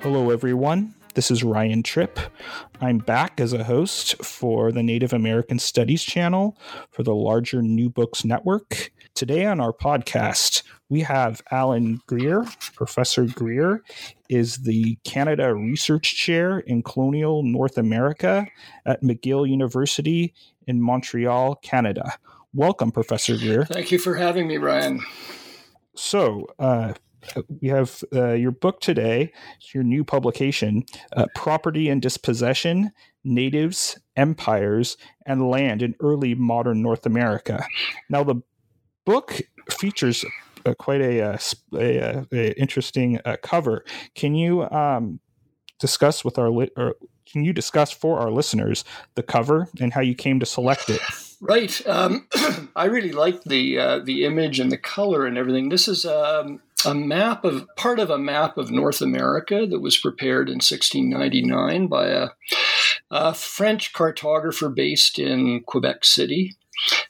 Hello, everyone. This is Ryan Tripp. I'm back as a host for the Native American Studies channel for the larger New Books Network. Today on our podcast, we have Alan Greer. Professor Greer is the Canada Research Chair in Colonial North America at McGill University in Montreal, Canada. Welcome, Professor Greer. Thank you for having me, Ryan. So, uh, we have uh, your book today, your new publication, uh, Property and Dispossession Natives, Empires, and Land in Early Modern North America. Now, the book features uh, quite a, uh, a, uh, a interesting uh, cover. Can you um, discuss with our li- or can you discuss for our listeners the cover and how you came to select it? Right. Um, I really like the uh, the image and the color and everything. This is um, a map of part of a map of North America that was prepared in 1699 by a, a French cartographer based in Quebec City.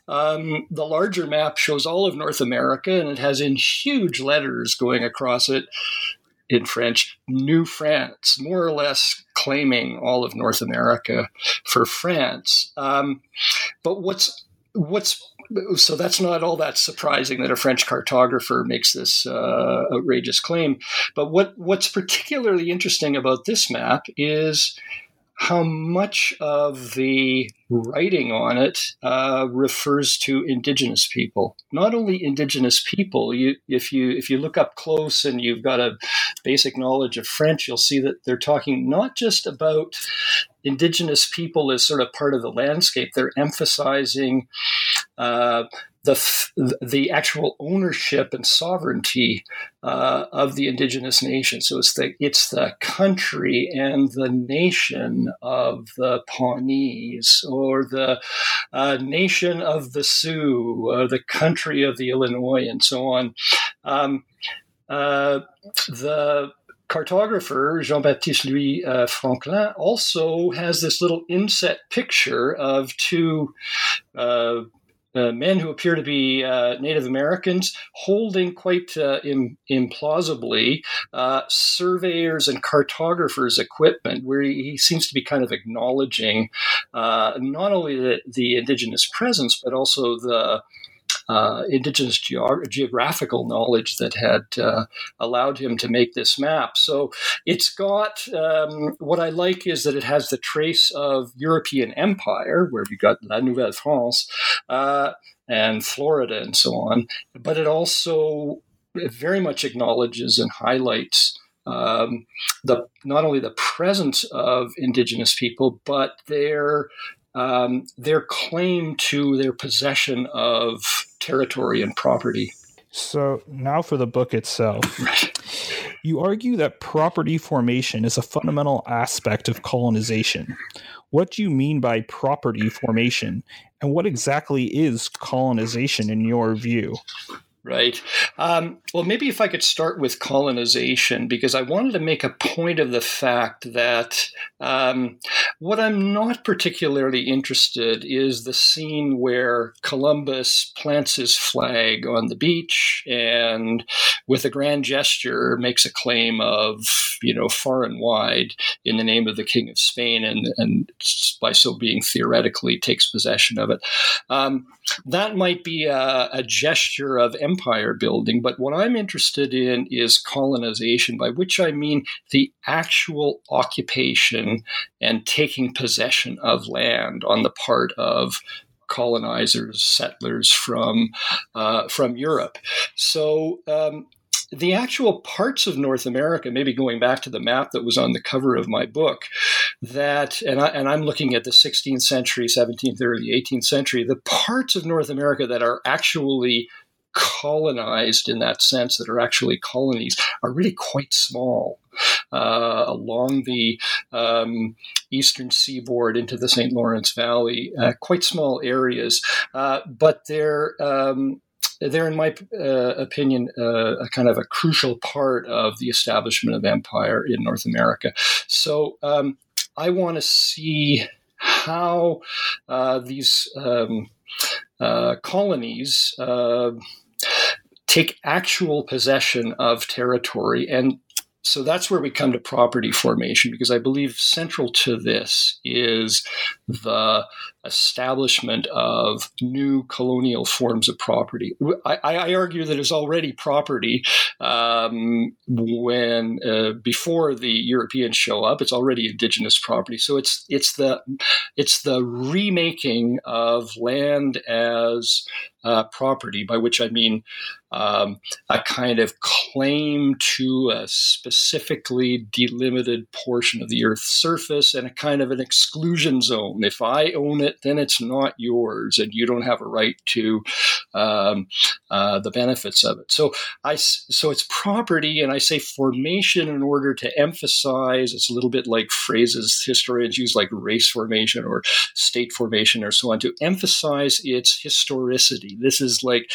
Um, the larger map shows all of North America, and it has in huge letters going across it in French, New France, more or less claiming all of North America for France. Um, but what's what's so that's not all that surprising that a French cartographer makes this uh, outrageous claim. But what what's particularly interesting about this map is how much of the writing on it uh, refers to indigenous people. Not only indigenous people. You, if you if you look up close and you've got a basic knowledge of French, you'll see that they're talking not just about indigenous people as sort of part of the landscape. They're emphasizing uh, the the actual ownership and sovereignty uh, of the indigenous nation. So it's the it's the country and the nation of the Pawnees, or the uh, nation of the Sioux, or the country of the Illinois, and so on. Um, uh, the cartographer Jean Baptiste Louis uh, Franquelin also has this little inset picture of two men who appear to be uh, Native Americans holding quite uh, Im- implausibly uh, surveyors and cartographers' equipment, where he, he, seems to be kind of acknowledging uh, not only the, the, indigenous presence, but also the uh, indigenous geog- geographical knowledge that had uh, allowed him to make this map. So it's got um, what I like is that it has the trace of European empire, where we got La Nouvelle France uh, and Florida and so on, but it also very much acknowledges and highlights. Um, the not only the presence of indigenous people, but their um, their claim to their possession of territory and property. So now for the book itself. You argue that property formation is a fundamental aspect of colonization. What do you mean by property formation, and what exactly is colonization in your view? Right. Um, well, maybe if I could start with colonization, because I wanted to make a point of the fact that um, what I'm not particularly interested is the scene where Columbus plants his flag on the beach and, with a grand gesture, makes a claim of, you know, far and wide in the name of the King of Spain, and, and by so being theoretically takes possession of it. Um, that might be a, a gesture of empire building, but what I'm interested in is colonization, by which I mean the actual occupation and taking possession of land on the part of colonizers, settlers from uh, from Europe. So um, the actual parts of North America, maybe going back to the map that was on the cover of my book, that, and, I, and I'm looking at the 16th century, 17th, early 18th century, the parts of North America that are actually colonized in that sense, that are actually colonies, are really quite small. Uh, along the um, eastern seaboard into the St. Lawrence Valley, uh, quite small areas, uh, but they're um, they're, in my uh, opinion, uh, a kind of a crucial part of the establishment of empire in North America. So um, I want to see how uh, these um, uh, colonies uh, take actual possession of territory. And so that's where we come to property formation because I believe central to this is the establishment of new colonial forms of property. I, I argue that it's already property um, when uh, before the Europeans show up. It's already indigenous property. So it's it's the it's the remaking of land as uh, property, by which I mean um, a kind of claim to a specifically delimited portion of the Earth's surface and a kind of an exclusion zone. If I own it, then it's not yours, and you don't have a right to um, uh, the benefits of it. So I so it's property, and I say formation in order to emphasize. It's a little bit like phrases historians use, like race formation or state formation or so on, to emphasize its historicity. This is like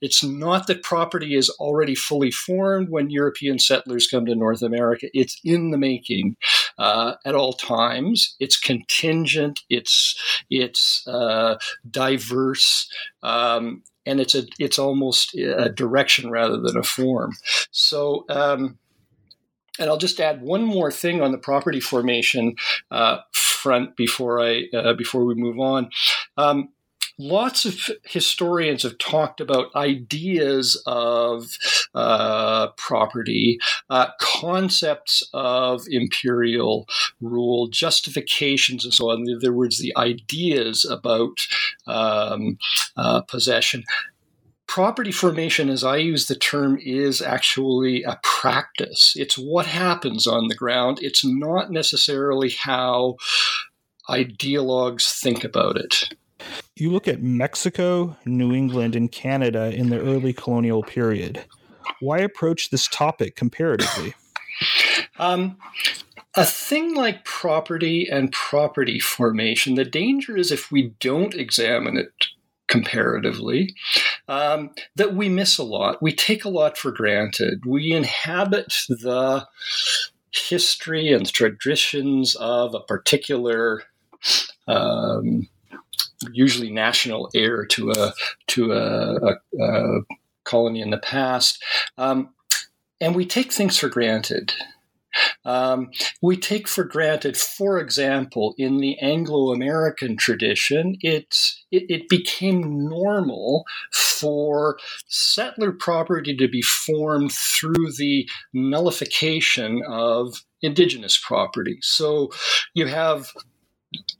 it's not that property is already fully formed when European settlers come to North America. It's in the making uh, at all times. It's contingent. It's it's uh, diverse. Um, and it's a it's almost a direction rather than a form. So um, and I'll just add one more thing on the property formation uh, front before I uh, before we move on. Um, lots of historians have talked about ideas of uh, property, uh, concepts of imperial rule, justifications, and so on. In other words, the ideas about um, uh, possession property formation, as I use the term, is actually a practice. It's what happens on the ground. It's not necessarily how ideologues think about it. You look at Mexico, New England, and Canada in the early colonial period. Why approach this topic comparatively? Um, a thing like property and property formation, the danger is if we don't examine it comparatively, um, that we miss a lot. We take a lot for granted. We inhabit the history and traditions of a particular um, usually national heir to a to a, a, a colony in the past, um, and we take things for granted. Um, we take for granted, for example, in the Anglo American tradition, it, it became normal for settler property to be formed through the nullification of indigenous property. So you have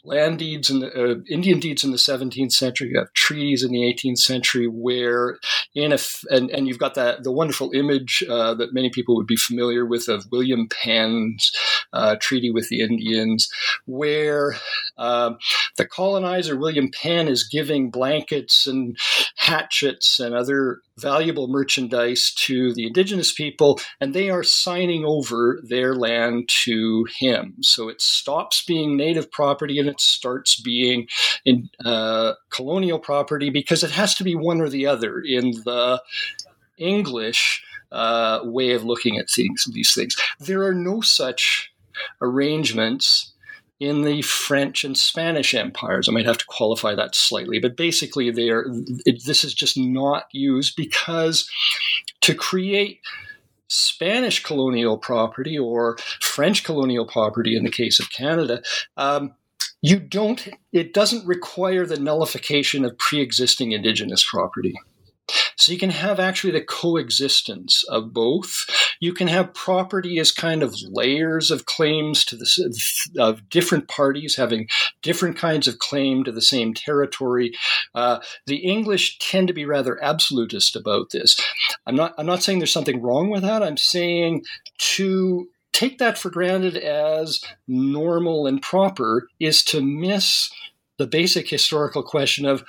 land deeds and uh, Indian deeds in the 17th century. You have treaties in the 18th century where, in a f- and and you've got that the wonderful image uh, that many people would be familiar with of William Penn's uh, treaty with the Indians, where um, the colonizer William Penn is giving blankets and hatchets and other valuable merchandise to the indigenous people, and they are signing over their land to him. So it stops being native property and it starts being in uh, colonial property because it has to be one or the other in the English uh, way of looking at things. These things. There are no such arrangements in the French and Spanish empires. I might have to qualify that slightly, but basically, they are, it, this is just not used because to create Spanish colonial property or French colonial property in the case of Canada, um, you don't, it doesn't require the nullification of pre existing Indigenous property. So you can have actually the coexistence of both. You can have property as kind of layers of claims to the of different parties having different kinds of claim to the same territory. Uh, the English tend to be rather absolutist about this. I'm not. I'm not saying there's something wrong with that. I'm saying to take that for granted as normal and proper is to miss the basic historical question of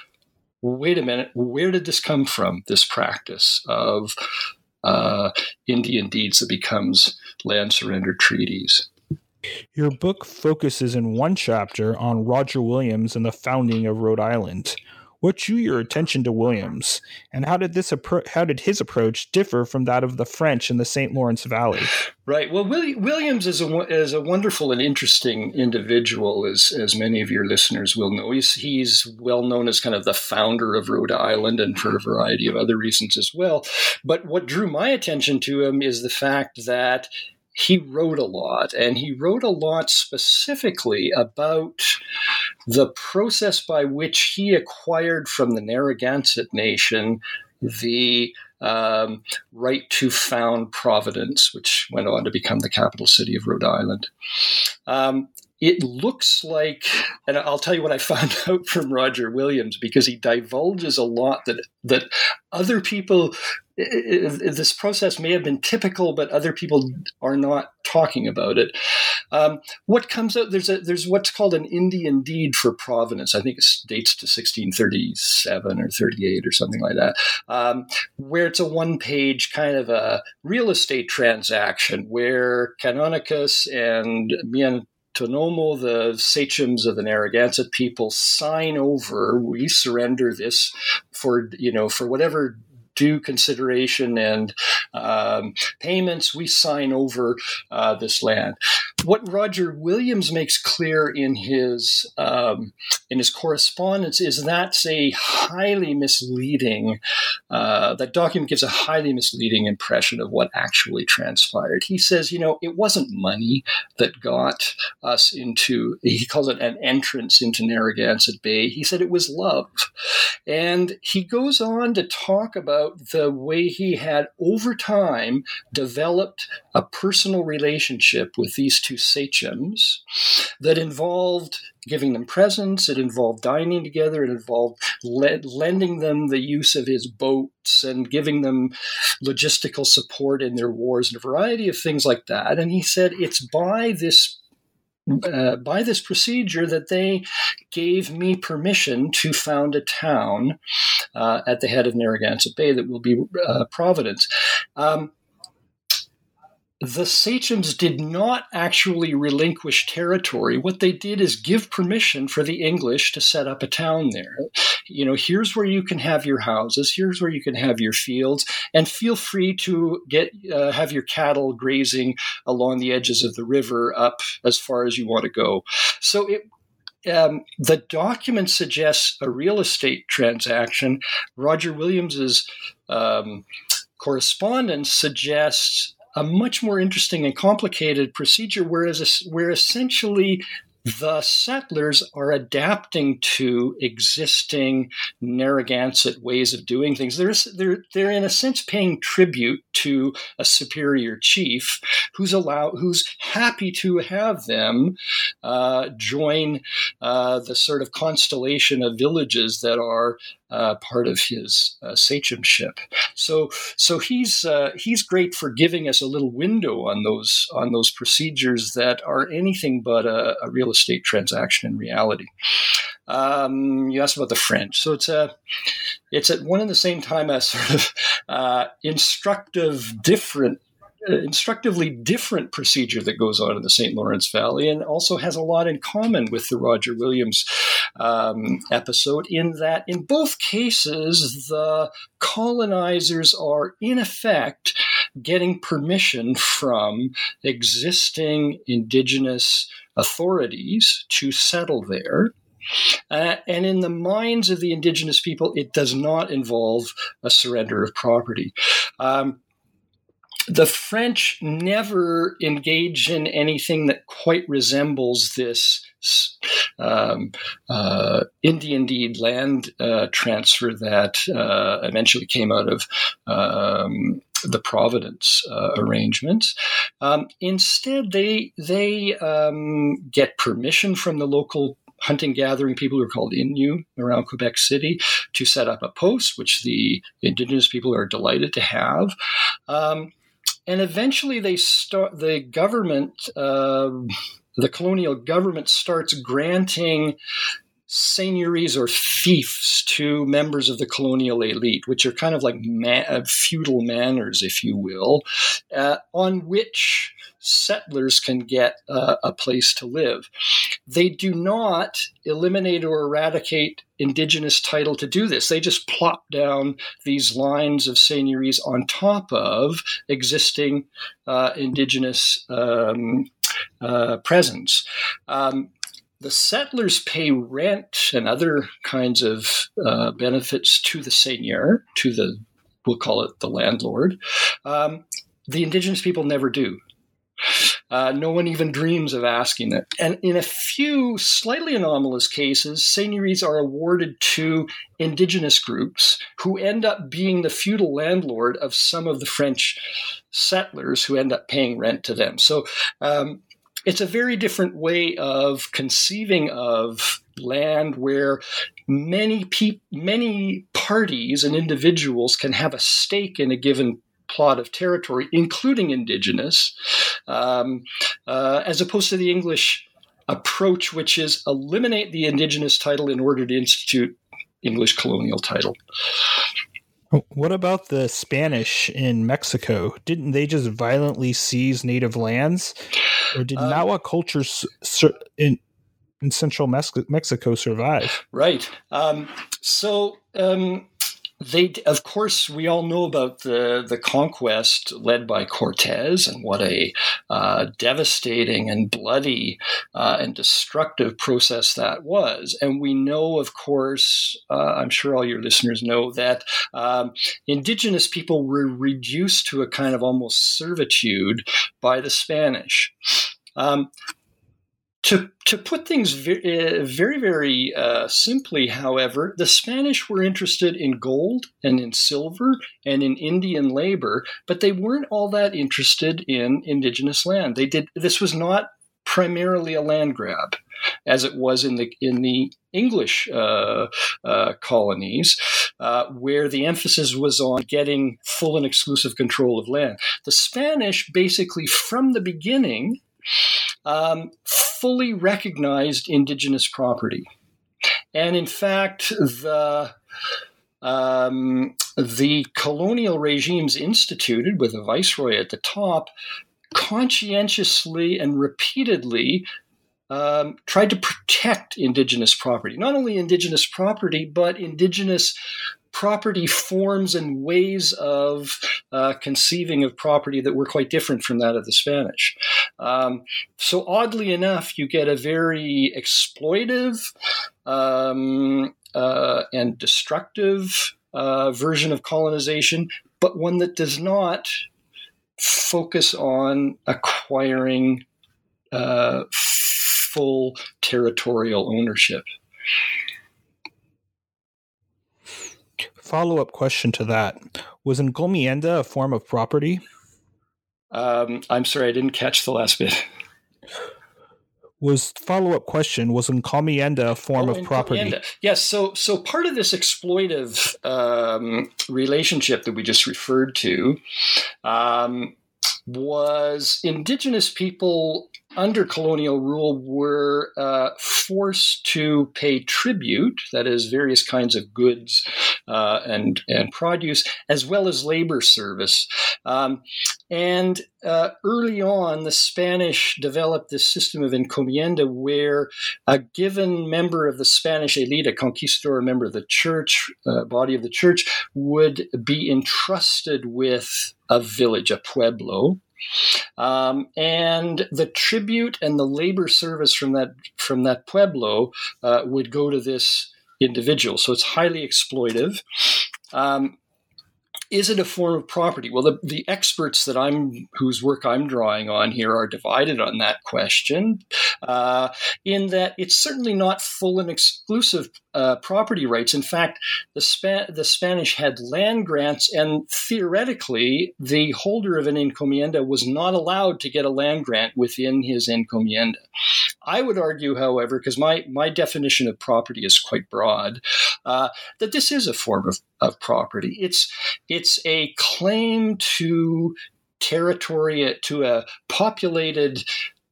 wait a minute, where did this come from? This practice of uh, Indian deeds that becomes land surrender treaties. Your book focuses in one chapter on Roger Williams and the founding of Rhode Island. What drew your attention to Williams, and how did this appro- how did his approach differ from that of the French in the St. Lawrence Valley? Right. Well, Williams is a is a wonderful and interesting individual, as as many of your listeners will know. He's he's well known as kind of the founder of Rhode Island, and for a variety of other reasons as well. But what drew my attention to him is the fact that he wrote a lot, and he wrote a lot specifically about the process by which he acquired from the Narragansett Nation the um, right to found Providence, which went on to become the capital city of Rhode Island. Um, it looks like, and I'll tell you what I found out from Roger Williams because he divulges a lot that that other people this process may have been typical, but other people are not talking about it. Um, what comes out there's a there's what's called an Indian deed for Providence. I think it dates to 1637 or 38 or something like that, um, where it's a one page kind of a real estate transaction where Canonicus and Miantonomo, the sachems of the Narragansett people, sign over. We surrender this for you know for whatever due consideration and um, payments, we sign over uh, this land. What Roger Williams makes clear in his um, in his correspondence is that's a highly misleading. Uh, that document gives a highly misleading impression of what actually transpired. He says, you know, it wasn't money that got us into. He calls it an entrance into Narragansett Bay. He said it was love, and he goes on to talk about the way he had over time developed a personal relationship with these two sachems that involved giving them presents, it involved dining together, it involved le- lending them the use of his boats and giving them logistical support in their wars and a variety of things like that. And he said it's by this uh, by this procedure that they gave me permission to found a town uh, at the head of Narragansett Bay that will be uh, Providence. Um, the sachems did not actually relinquish territory. What they did is give permission for the English to set up a town there. You know, here's where you can have your houses, here's where you can have your fields, and feel free to get uh, have your cattle grazing along the edges of the river up as far as you want to go. So it um, the document suggests a real estate transaction. Roger Williams's um, correspondence suggests a much more interesting and complicated procedure, whereas where essentially the settlers are adapting to existing Narragansett ways of doing things. They're, they're, they're in a sense paying tribute to a superior chief who's allow, who's happy to have them uh, join uh, the sort of constellation of villages that are uh, part of his uh, sachemship. So, so he's uh, he's great for giving us a little window on those on those procedures that are anything but a, a real estate transaction in reality. Um, you asked about the French, so it's a it's at one and the same time a sort of uh, instructive, different instructively different procedure that goes on in the St. Lawrence Valley and also has a lot in common with the Roger Williams um, episode in that in both cases, the colonizers are in effect getting permission from existing indigenous authorities to settle there. Uh, and in the minds of the indigenous people, it does not involve a surrender of property. Um, the French never engage in anything that quite resembles this um, uh, Indian deed land uh, transfer that uh, eventually came out of um, the Providence uh, arrangements. Um, instead, they they um, get permission from the local hunting gathering people who are called Innu around Quebec City to set up a post, which the indigenous people are delighted to have. Um, and eventually they start the government uh, the colonial government starts granting seigneuries or fiefs to members of the colonial elite, which are kind of like uh, feudal manors, if you will, uh, on which settlers can get uh, a place to live. They do not eliminate or eradicate indigenous title to do this. They just plop down these lines of seigneuries on top of existing uh, indigenous um, uh, presence. Um, the settlers pay rent and other kinds of uh, benefits to the seigneur, to the, we'll call it the landlord. Um, the indigenous people never do. Uh, no one even dreams of asking it. And in a few slightly anomalous cases, seigneuries are awarded to indigenous groups who end up being the feudal landlord of some of the French settlers who end up paying rent to them. So um, it's a very different way of conceiving of land where many many parties and individuals can have a stake in a given plot of territory, including indigenous, um, uh, as opposed to the English approach, which is eliminate the indigenous title in order to institute English colonial title. What about the Spanish in Mexico? Didn't they just violently seize native lands? Or did um, Nahua cultures in, in central Mexico survive? Right. Um, so um, they, of course, we all know about the the conquest led by Cortez and what a uh, devastating and bloody uh, and destructive process that was. And we know, of course, uh, I'm sure all your listeners know that um, indigenous people were reduced to a kind of almost servitude by the Spanish. Um, to, to put things very, uh, very, very uh, simply, however, the Spanish were interested in gold and in silver and in Indian labor, but they weren't all that interested in indigenous land. They did this was not primarily a land grab, as it was in the in the English uh, uh, colonies, uh, where the emphasis was on getting full and exclusive control of land. The Spanish, basically from the beginning, um, fully recognized indigenous property. And in fact, the um, the colonial regimes instituted with a viceroy at the top conscientiously and repeatedly um, tried to protect indigenous property. Not only indigenous property, but indigenous property forms and ways of uh, conceiving of property that were quite different from that of the Spanish. Um, so, oddly enough, you get a very exploitive um, uh, and destructive uh, version of colonization, but one that does not focus on acquiring uh, full territorial ownership. Follow up question to that Was encomienda a form of property? Um, I'm sorry, I didn't catch the last bit. Was follow up question was encomienda a form oh, of property? Yes. So so part of this exploitive um, relationship that we just referred to um, was indigenous people under colonial rule were uh, forced to pay tribute, that is, various kinds of goods uh, and and produce, as well as labor service. Um, and uh, early on, the Spanish developed this system of encomienda where a given member of the Spanish elite, a conquistador, a member of the church, uh, body of the church, would be entrusted with a village, a pueblo, um, and the tribute and the labor service from that from that pueblo uh, would go to this individual. So it's highly exploitive. Um, is it a form of property? Well, the, the experts that I'm, whose work I'm drawing on here, are divided on that question. Uh, in that it's certainly not full and exclusive uh, property rights. In fact, the, Spa- the Spanish had land grants, and theoretically, the holder of an encomienda was not allowed to get a land grant within his encomienda. I would argue, however, because my, my definition of property is quite broad, uh, that this is a form of, of property. It's, it's a claim to territory, to a populated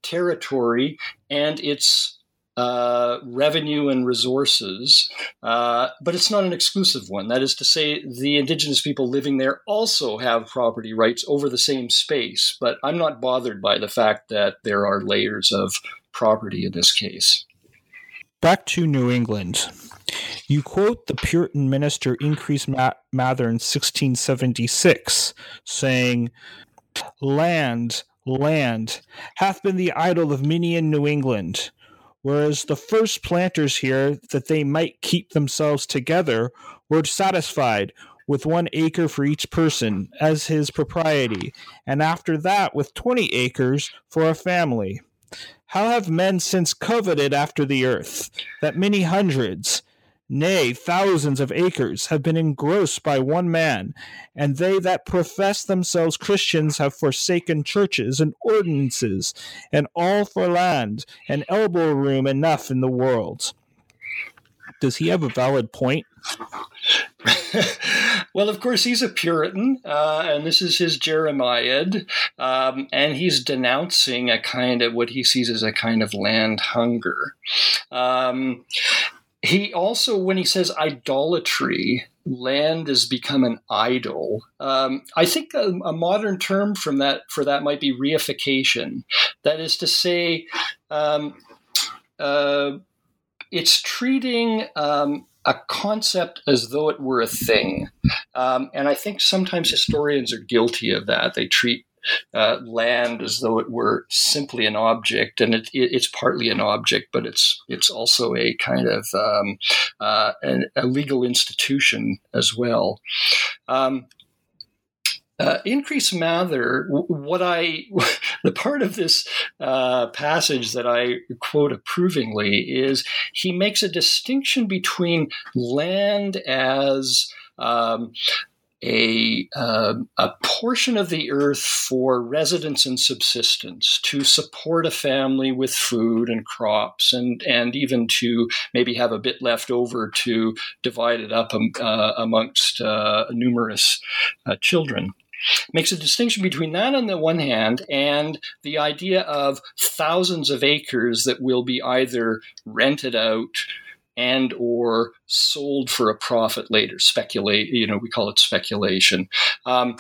territory, and it's uh, revenue and resources, uh, but it's not an exclusive one. That is to say, the indigenous people living there also have property rights over the same space, but I'm not bothered by the fact that there are layers of property in this case. Back to New England. You quote the Puritan minister Increase Mather in 1676, saying, Land, land, hath been the idol of many in New England whereas the first planters here, that they might keep themselves together, were satisfied with one acre for each person as his propriety, and after that with twenty acres for a family. How have men since coveted after the earth, that many hundreds, nay, thousands of acres have been engrossed by one man, and they that profess themselves Christians have forsaken churches and ordinances, and all for land, and elbow room enough in the world. Does he have a valid point? well, of course, he's a Puritan, uh, and this is his Jeremiad, um, and he's denouncing a kind of what he sees as a kind of land hunger. Um, he also, when he says idolatry, land has become an idol. Um, I think a, a, modern term from that for that might be reification. That is to say, um, uh, it's treating um, a concept as though it were a thing, um, and I think sometimes historians are guilty of that. They treat uh, land as though it were simply an object, and it, it, it's partly an object, but it's it's also a kind of um, uh, an, a legal institution as well. Um, uh, Increase Mather, what I, the part of this uh, passage that I quote approvingly is he makes a distinction between land as um, a, uh, a portion of the earth for residence and subsistence to support a family with food and crops and, and even to maybe have a bit left over to divide it up um, uh, amongst uh, numerous uh, children. Makes a distinction between that on the one hand and the idea of thousands of acres that will be either rented out and or sold for a profit later. Speculate, you know, we call it speculation. Um,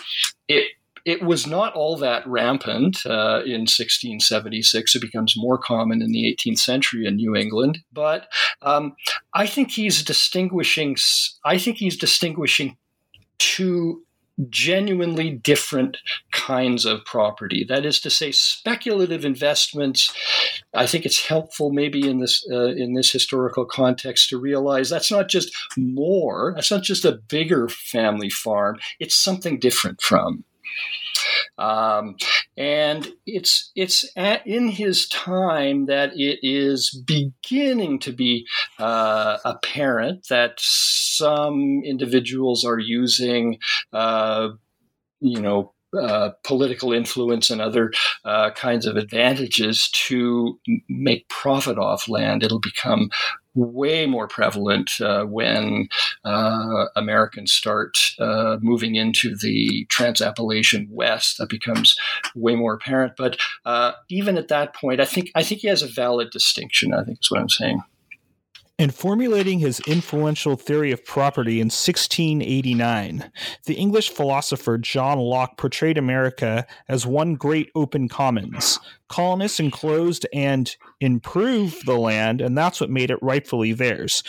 it it was not all that rampant uh, in 1676. It becomes more common in the 18th century in New England, but um, I think he's distinguishing. I think he's distinguishing two genuinely different kinds of property. That is to say, speculative investments. I think it's helpful, maybe in this uh, in this historical context, to realize that's not just more. That's not just a bigger family farm. It's something different from. Um, and it's it's at, in his time that it is beginning to be uh, apparent that some individuals are using, uh, you know, uh, political influence and other uh, kinds of advantages to make profit off land. It'll become way more prevalent uh, when uh, Americans start uh, moving into the Trans-Appalachian West. That becomes way more apparent. But even at that point, I think I think he has a valid distinction. I think is what I'm saying. In formulating his influential theory of property in 1689, the English philosopher John Locke portrayed America as one great open commons. Colonists enclosed and improved the land, and that's what made it rightfully theirs.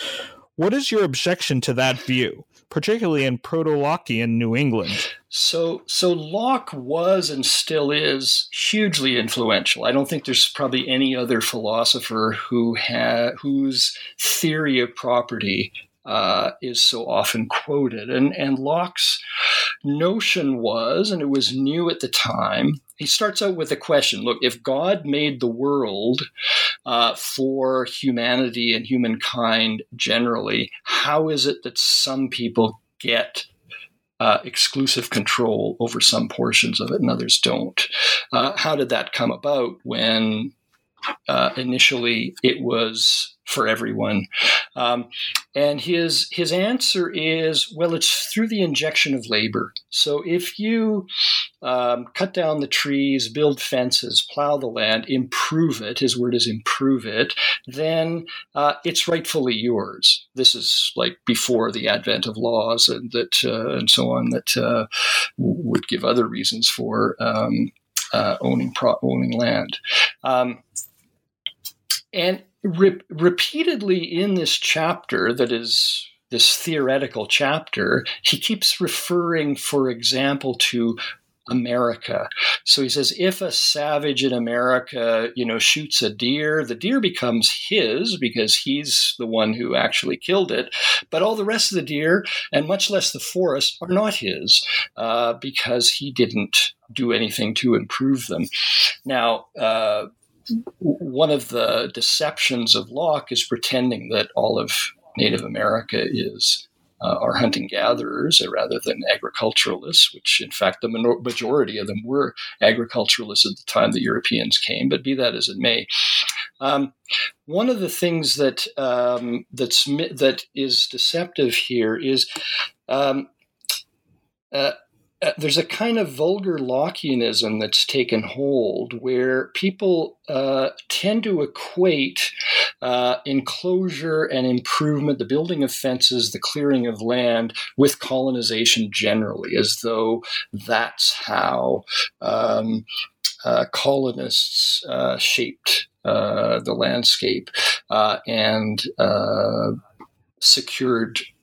What is your objection to that view? particularly in Proto-Lockean New England. So, so Locke was and still is hugely influential. I don't think there's probably any other philosopher who ha- whose theory of property uh, is so often quoted. And, and Locke's notion was, and it was new at the time, he starts out with a question look, if God made the world uh, for humanity and humankind generally, how is it that some people get uh, exclusive control over some portions of it and others don't? Uh, how did that come about when uh, initially it was for everyone. Um, and his his answer is, well, it's through the injection of labor. So if you um, cut down the trees, build fences, plow the land, improve it, his word is improve it, then uh, it's rightfully yours. This is like before the advent of laws and that uh, and so on that uh, would give other reasons for um, uh, owning pro- owning land. Um, and re- repeatedly in this chapter, that is this theoretical chapter, he keeps referring, for example, to America. So he says, if a savage in America, you know, shoots a deer, the deer becomes his because he's the one who actually killed it. But all the rest of the deer, and much less the forest, are not his uh, because he didn't do anything to improve them. Now, uh, one of the deceptions of Locke is pretending that all of Native America is uh, are hunting gatherers rather than agriculturalists, which in fact the majority of them were agriculturalists at the time the Europeans came. But be that as it may, um, one of the things that um, that's that is deceptive here is. Um, uh, uh, there's a kind of vulgar Lockeanism that's taken hold where people uh, tend to equate uh, enclosure and improvement, the building of fences, the clearing of land, with colonization generally, as though that's how um, uh, colonists uh, shaped the landscape and secured uh, uh,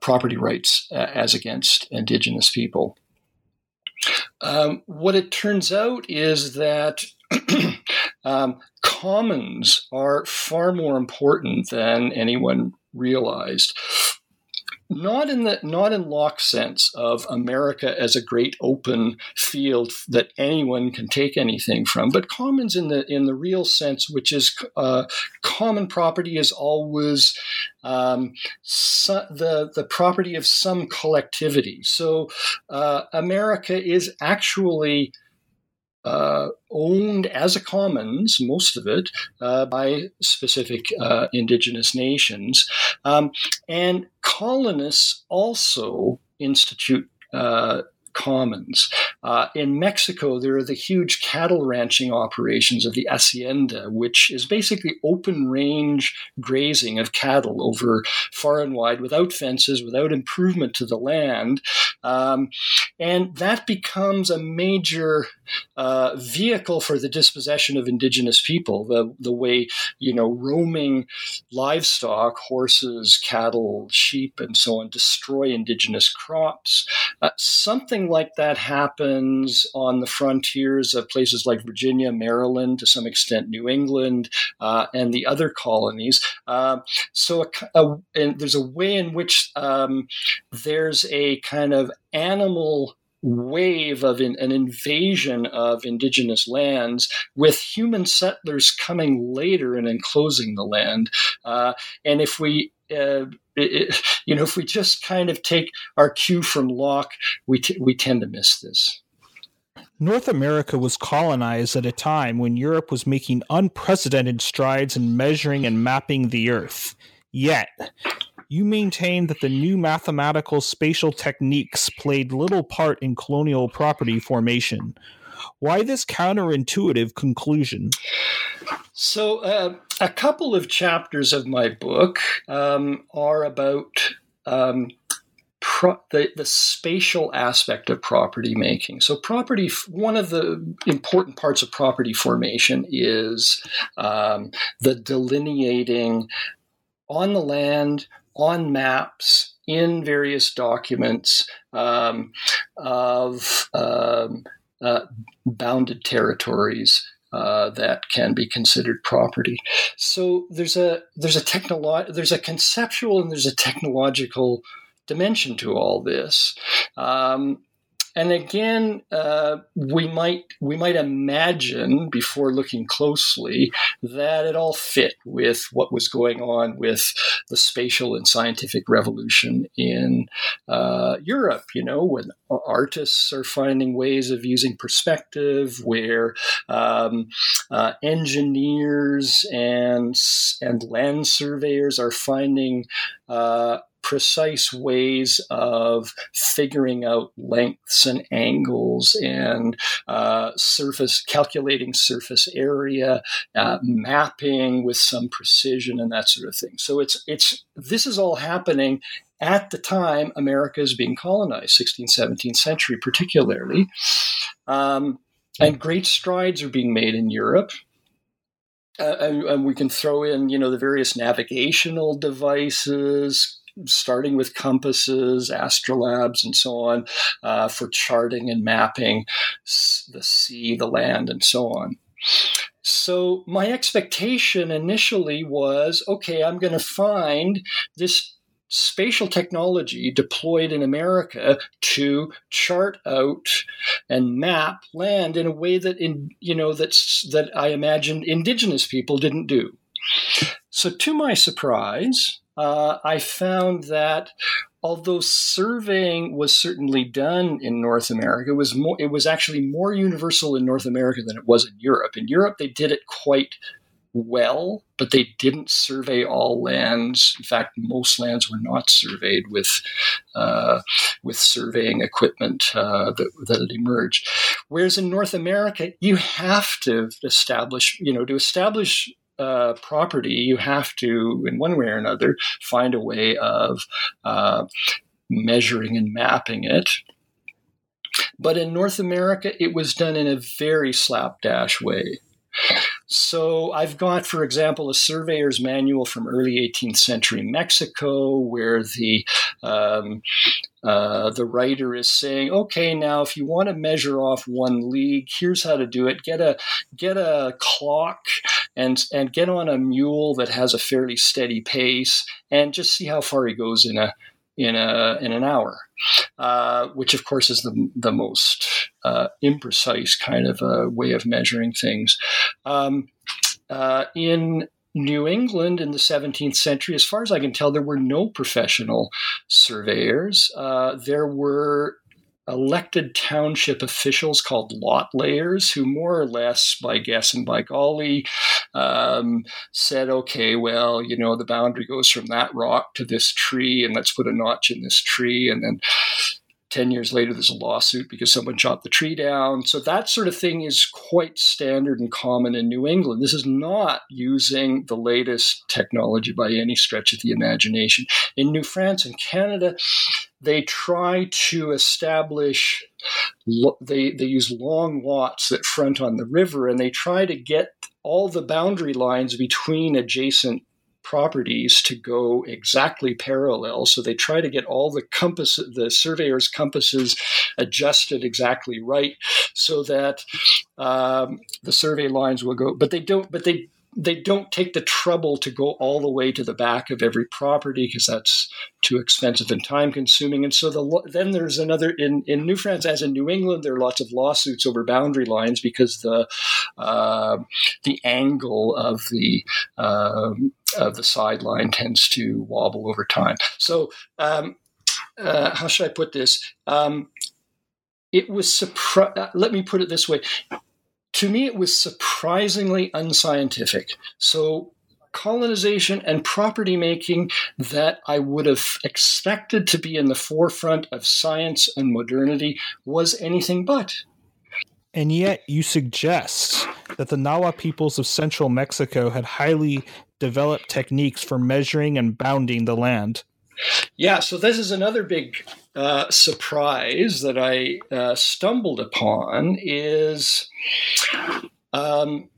property rights uh, as against Indigenous people. Um, what it turns out is that um, commons are far more important than anyone realized not in the not in Locke's sense of America as a great open field that anyone can take anything from, but commons in the in the real sense, which is uh, common property is always um, the the property of some collectivity. So uh, America is actually uh, owned as a commons, most of it, uh, by specific uh, indigenous nations. Um, and colonists also institute uh, commons. Uh, in Mexico, there are the huge cattle ranching operations of the hacienda, which is basically open range grazing of cattle over far and wide without fences, without improvement to the land. Um, and that becomes a major uh, vehicle for the dispossession of indigenous people, the, the way, you know, roaming livestock, horses, cattle, sheep, and so on, destroy indigenous crops. Uh, something like that happens on the frontiers of places like Virginia, Maryland, to some extent New England, uh, and the other colonies. Uh, so a, a, there's a way in which um, there's a kind of animal wave of in, an invasion of indigenous lands with human settlers coming later and enclosing the land. Uh, and if we uh, it, you know, if we just kind of take our cue from Locke, we, t- we tend to miss this. North America was colonized at a time when Europe was making unprecedented strides in measuring and mapping the Earth. Yet, you maintain that the new mathematical spatial techniques played little part in colonial property formation. Why this counterintuitive conclusion? So, uh, a couple of chapters of my book um, are about um, pro- the, the spatial aspect of property making. So, property, one of the important parts of property formation is um, the delineating on the land, on maps, in various documents um, of um, uh, bounded territories uh, that can be considered property. So there's a there's a technolo- there's a conceptual and there's a technological dimension to all this. Um, and again, uh, we might we might imagine before looking closely that it all fit with what was going on with the spatial and scientific revolution in uh, Europe. You know, when artists are finding ways of using perspective, where um, uh, engineers and and land surveyors are finding uh, precise ways of figuring out lengths and angles and uh, surface calculating surface area, uh, mapping with some precision and that sort of thing. So it's it's this is all happening at the time America is being colonized, 16th, 17th century particularly. Um, and great strides are being made in Europe. Uh, and, and, we can throw in, you know, the various navigational devices, starting with compasses, astrolabes, and so on, uh, for charting and mapping the sea, the land, and so on. So my expectation initially was okay, I'm going to find this spatial technology deployed in America to chart out and map land in a way that in you know that's that I imagined indigenous people didn't do. So to my surprise, uh, I found that although surveying was certainly done in North America, it was more, it was actually more universal in North America than it was in Europe. In Europe, they did it quite well, but they didn't survey all lands. In fact, most lands were not surveyed with uh, with surveying equipment uh, that, that had emerged. Whereas in North America, you have to establish, you know, to establish uh, property, you have to, in one way or another, find a way of uh, measuring and mapping it. But in North America, it was done in a very slapdash way. So I've got, for example, a surveyor's manual from early 18th century Mexico, where the um, uh, the writer is saying, "Okay, now if you want to measure off one league, here's how to do it. Get a get a clock and and get on a mule that has a fairly steady pace, and just see how far he goes in a in a in an hour, uh, which of course is the the most uh, imprecise kind of a way of measuring things. Um, uh, in New England in the 17th century, as far as I can tell, there were no professional surveyors. Uh, there were elected township officials called lot layers who more or less by guess and by golly um, said okay well you know the boundary goes from that rock to this tree and let's put a notch in this tree and then 10 years later there's a lawsuit because someone chopped the tree down. So that sort of thing is quite standard and common in new england. This is not using the latest technology by any stretch of the imagination. In new france and canada they try to establish they they use long lots that front on the river and they try to get all the boundary lines between adjacent properties to go exactly parallel. So they try to get all the compass, the surveyor's compasses adjusted exactly right, so that um, the survey lines will go. But they don't. But they they don't take the trouble to go all the way to the back of every property because that's too expensive and time consuming. And so the, then there's another in, in New France, as in New England, there are lots of lawsuits over boundary lines because the uh, the angle of the um, of the sideline tends to wobble over time. So um, uh, how should I put this? Um, it was surpri- uh, let me put it this way to me, it was surprisingly unscientific. So, colonization and property making that I would have expected to be in the forefront of science and modernity was anything but. And yet, you suggest that the Nahua peoples of central Mexico had highly developed techniques for measuring and bounding the land. Yeah, so this is another big uh, surprise that I uh, stumbled upon is um,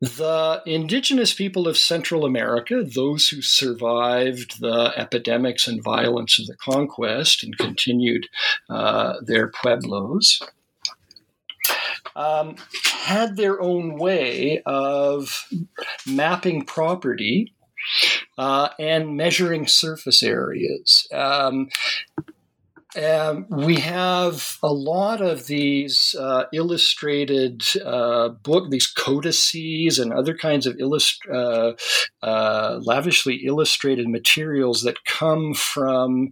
the indigenous people of Central America, those who survived the epidemics and violence of the conquest and continued uh, their pueblos, um, had their own way of mapping property uh, and measuring surface areas. Um, um, we have a lot of these uh, illustrated uh, book, these codices and other kinds of illust- uh, uh, lavishly illustrated materials that come from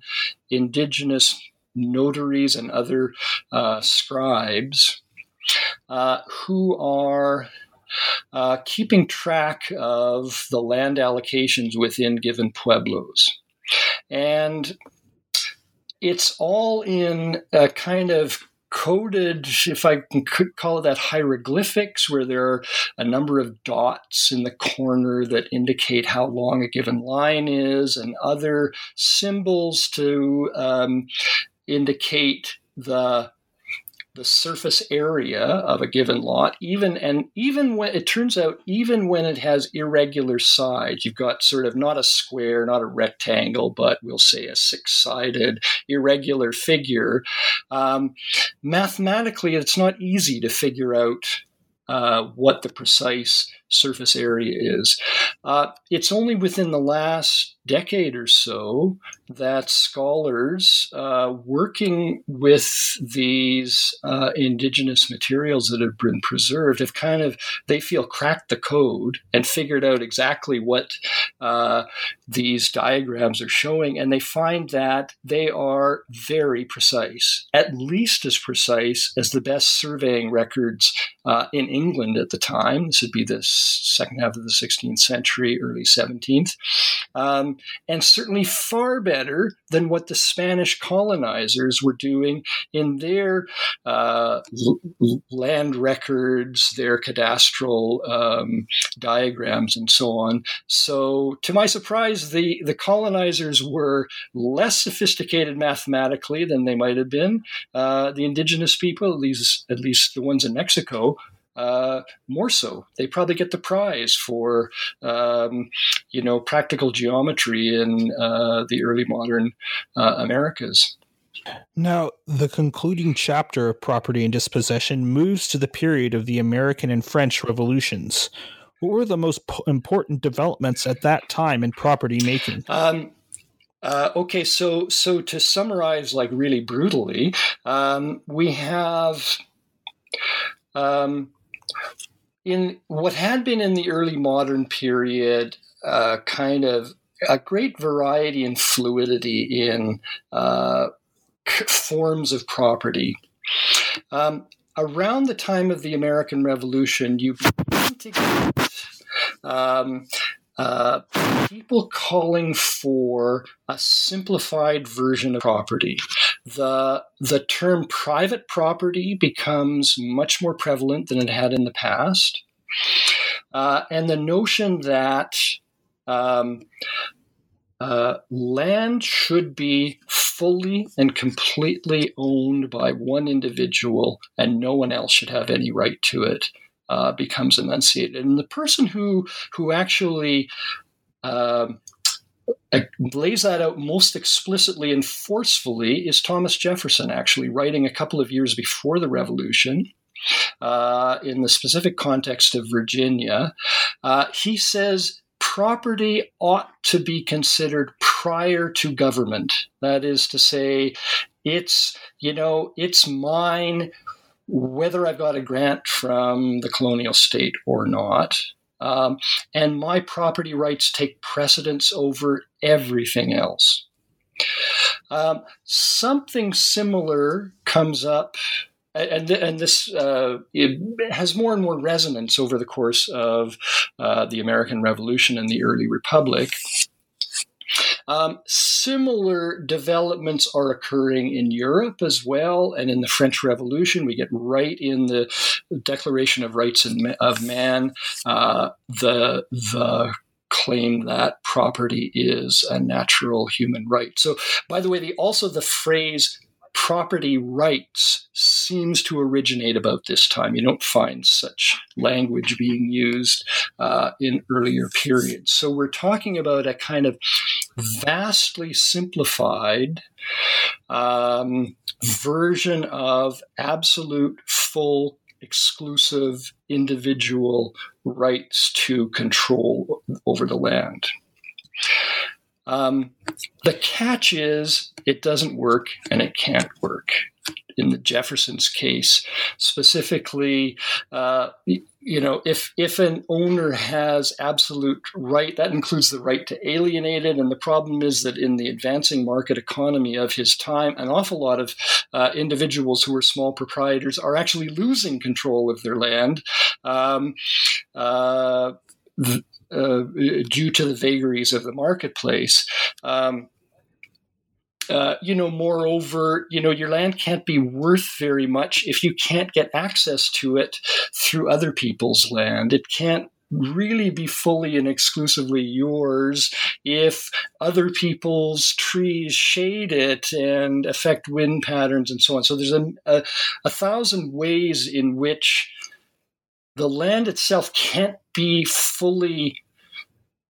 indigenous notaries and other uh, scribes uh, who are keeping track of the land allocations within given pueblos. And it's all in a kind of coded, if I can call it that, hieroglyphics, where there are a number of dots in the corner that indicate how long a given line is, and other symbols to um, indicate the the surface area of a given lot, even and even when it turns out, even when it has irregular sides, you've got sort of not a square, not a rectangle, but we'll say a six-sided irregular figure. Um, mathematically, it's not easy to figure out uh, what the precise surface area is. Uh, it's only within the last decade or so that scholars uh, working with these uh, indigenous materials that have been preserved have kind of they feel cracked the code and figured out exactly what uh, these diagrams are showing and they find that they are very precise at least as precise as the best surveying records uh, in england at the time. This would be the second half of the 16th century early 17th um, and certainly far better than what the Spanish colonizers were doing in their uh, l- land records, their cadastral um, diagrams, and so on. So, to my surprise, the, the colonizers were less sophisticated mathematically than they might have been. Uh, the indigenous people, at least, at least the ones in Mexico, uh, more so. They probably get the prize for, um, you know, practical geometry in uh, the early modern uh, Americas. Now, the concluding chapter of property and dispossession moves to the period of the American and French revolutions. What were the most p- important developments at that time in property making? Um, uh, okay, so so to summarize, like really brutally, um, we have um, in what had been in the early modern period, uh, kind of a great variety and fluidity in uh, forms of property. Um, around the time of the American Revolution, you begin to get um, uh, people calling for a simplified version of property. The, the term private property becomes much more prevalent than it had in the past. Uh, and the notion that um, uh, land should be fully and completely owned by one individual and no one else should have any right to it uh, becomes enunciated. And the person who who actually um, lays that out most explicitly and forcefully is Thomas Jefferson, actually writing a couple of years before the Revolution. Uh, in the specific context of Virginia, uh, he says property ought to be considered prior to government. That is to say, it's you know it's mine whether I've got a grant from the colonial state or not. Um, and my property rights take precedence over everything else. Um, something similar comes up, and, and this uh, has more and more resonance over the course of uh, the American Revolution and the early Republic. Um, similar developments are occurring in Europe as well, and in the French Revolution, we get right in the Declaration of Rights of Man uh, the the claim that property is a natural human right. So, by the way, the, also the phrase property rights seems to originate about this time. You don't find such language being used uh, in earlier periods. So we're talking about a kind of vastly simplified um, version of absolute, full, exclusive individual rights to control over the land. Um, the catch is it doesn't work and it can't work. In the Jefferson's case, specifically, uh, you know, if if an owner has absolute right, that includes the right to alienate it. And the problem is that in the advancing market economy of his time, an awful lot of uh, individuals who are small proprietors are actually losing control of their land. Um, uh, uh, due to the vagaries of the marketplace. Um, uh, you know, moreover, you know, your land can't be worth very much if you can't get access to it through other people's land. It can't really be fully and exclusively yours if other people's trees shade it and affect wind patterns and so on. So there's a, a, a thousand ways in which the land itself can't be fully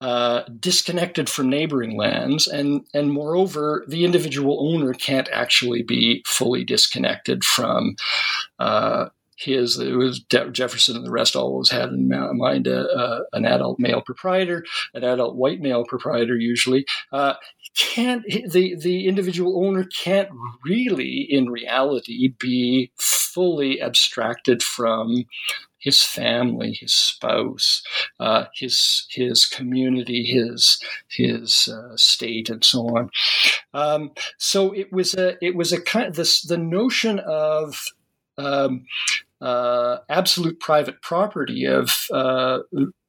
uh, disconnected from neighboring lands, and and moreover, the individual owner can't actually be fully disconnected from. Uh, his it was Jefferson and the rest always had in mind a, a, an adult male proprietor, an adult white male proprietor usually. Uh, can't the the individual owner can't really in reality be fully abstracted from his family, his spouse, uh, his his community, his his uh, state, and so on. Um, so it was a it was a kind of this the notion of um, uh, absolute private property of uh,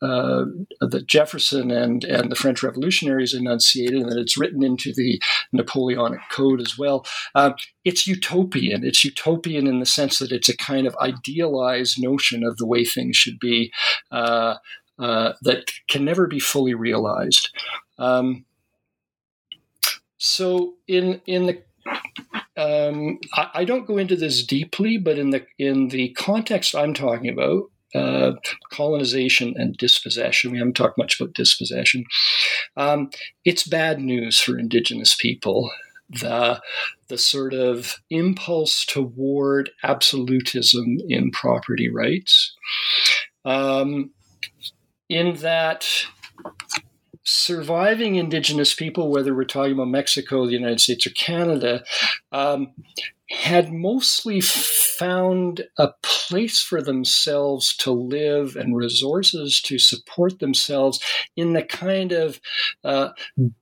uh, that Jefferson and, and the French revolutionaries enunciated, and that it's written into the Napoleonic Code as well. Uh, it's utopian. It's utopian in the sense that it's a kind of idealized notion of the way things should be uh, uh, that can never be fully realized. Um, so in in the um, I, I, don't go into this deeply, but in the in the context I'm talking about, uh, colonization and dispossession. We haven't talked much about dispossession. Um, it's bad news for Indigenous people. The the sort of impulse toward absolutism in property rights, um, in that surviving indigenous people, whether we're talking about Mexico, the United States, or Canada, um, had mostly found a place for themselves to live and resources to support themselves in the kind of uh,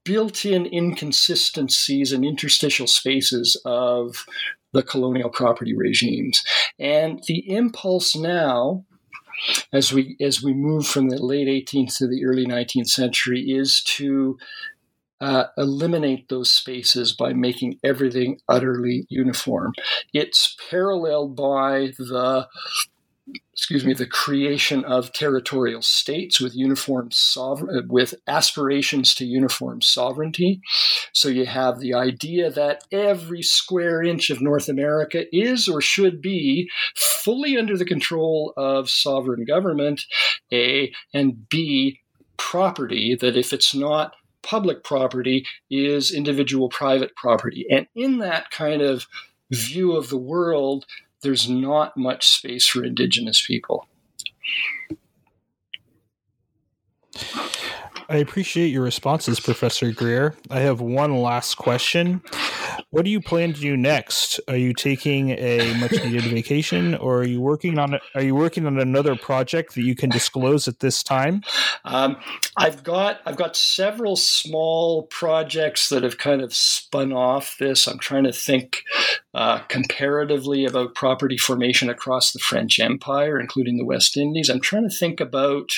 built in inconsistencies and interstitial spaces of the colonial property regimes. And the impulse now as we as we move from the late 18th to the early 19th century is to uh, eliminate those spaces by making everything utterly uniform. It's paralleled by the excuse me, the creation of territorial states with uniform sovereign, uh, with aspirations to uniform sovereignty. So you have the idea that every square inch of North America is or should be fully under the control of sovereign government, A, and B, property, that if it's not public property, is individual private property. And in that kind of view of the world, there's not much space for indigenous people. I appreciate your responses, Professor Greer. I have one last question. What do you plan to do next? Are you taking a much needed vacation, or are you working on Are you working on another project that you can disclose at this time? Um, I've got I've got several small projects that have kind of spun off this. I'm trying to think uh, comparatively about property formation across the French Empire, including the West Indies. I'm trying to think about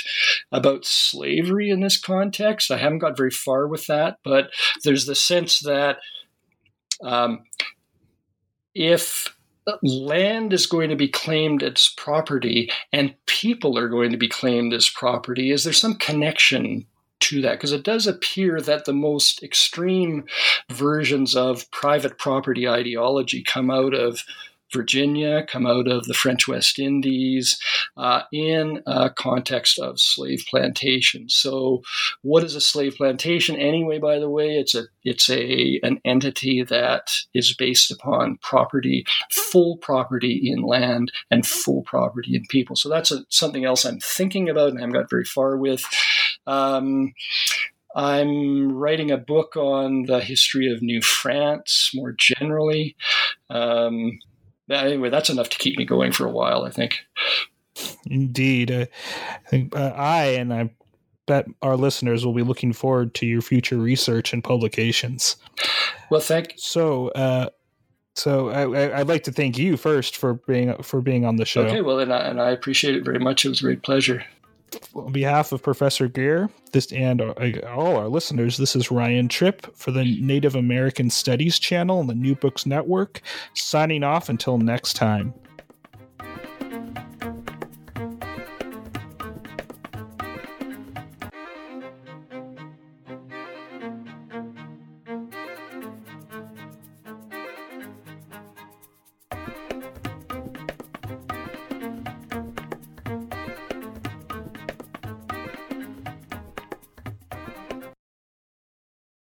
about slavery in this context. I haven't got very far with that, but there's the sense that um, if land is going to be claimed as property and people are going to be claimed as property, is there some connection to that? Because it does appear that the most extreme versions of private property ideology come out of Virginia, come out of the French West Indies uh, in a context of slave plantation. So, what is a slave plantation anyway? By the way, it's a it's a an entity that is based upon property, full property in land and full property in people. So that's a, something else I'm thinking about and I haven't got very far with. Um, I'm writing a book on the history of New France more generally. Um, anyway, that's enough to keep me going for a while, I think. Indeed. I think uh, I and I bet our listeners will be looking forward to your future research and publications. Well, thank. So, uh, so I, would like to thank you first for being for being on the show. Okay, well, and I, and I appreciate it very much. It was a great pleasure. On behalf of Professor Greer, this and uh, all our listeners, this is Ryan Tripp for the Native American Studies channel and the New Books Network, signing off until next time.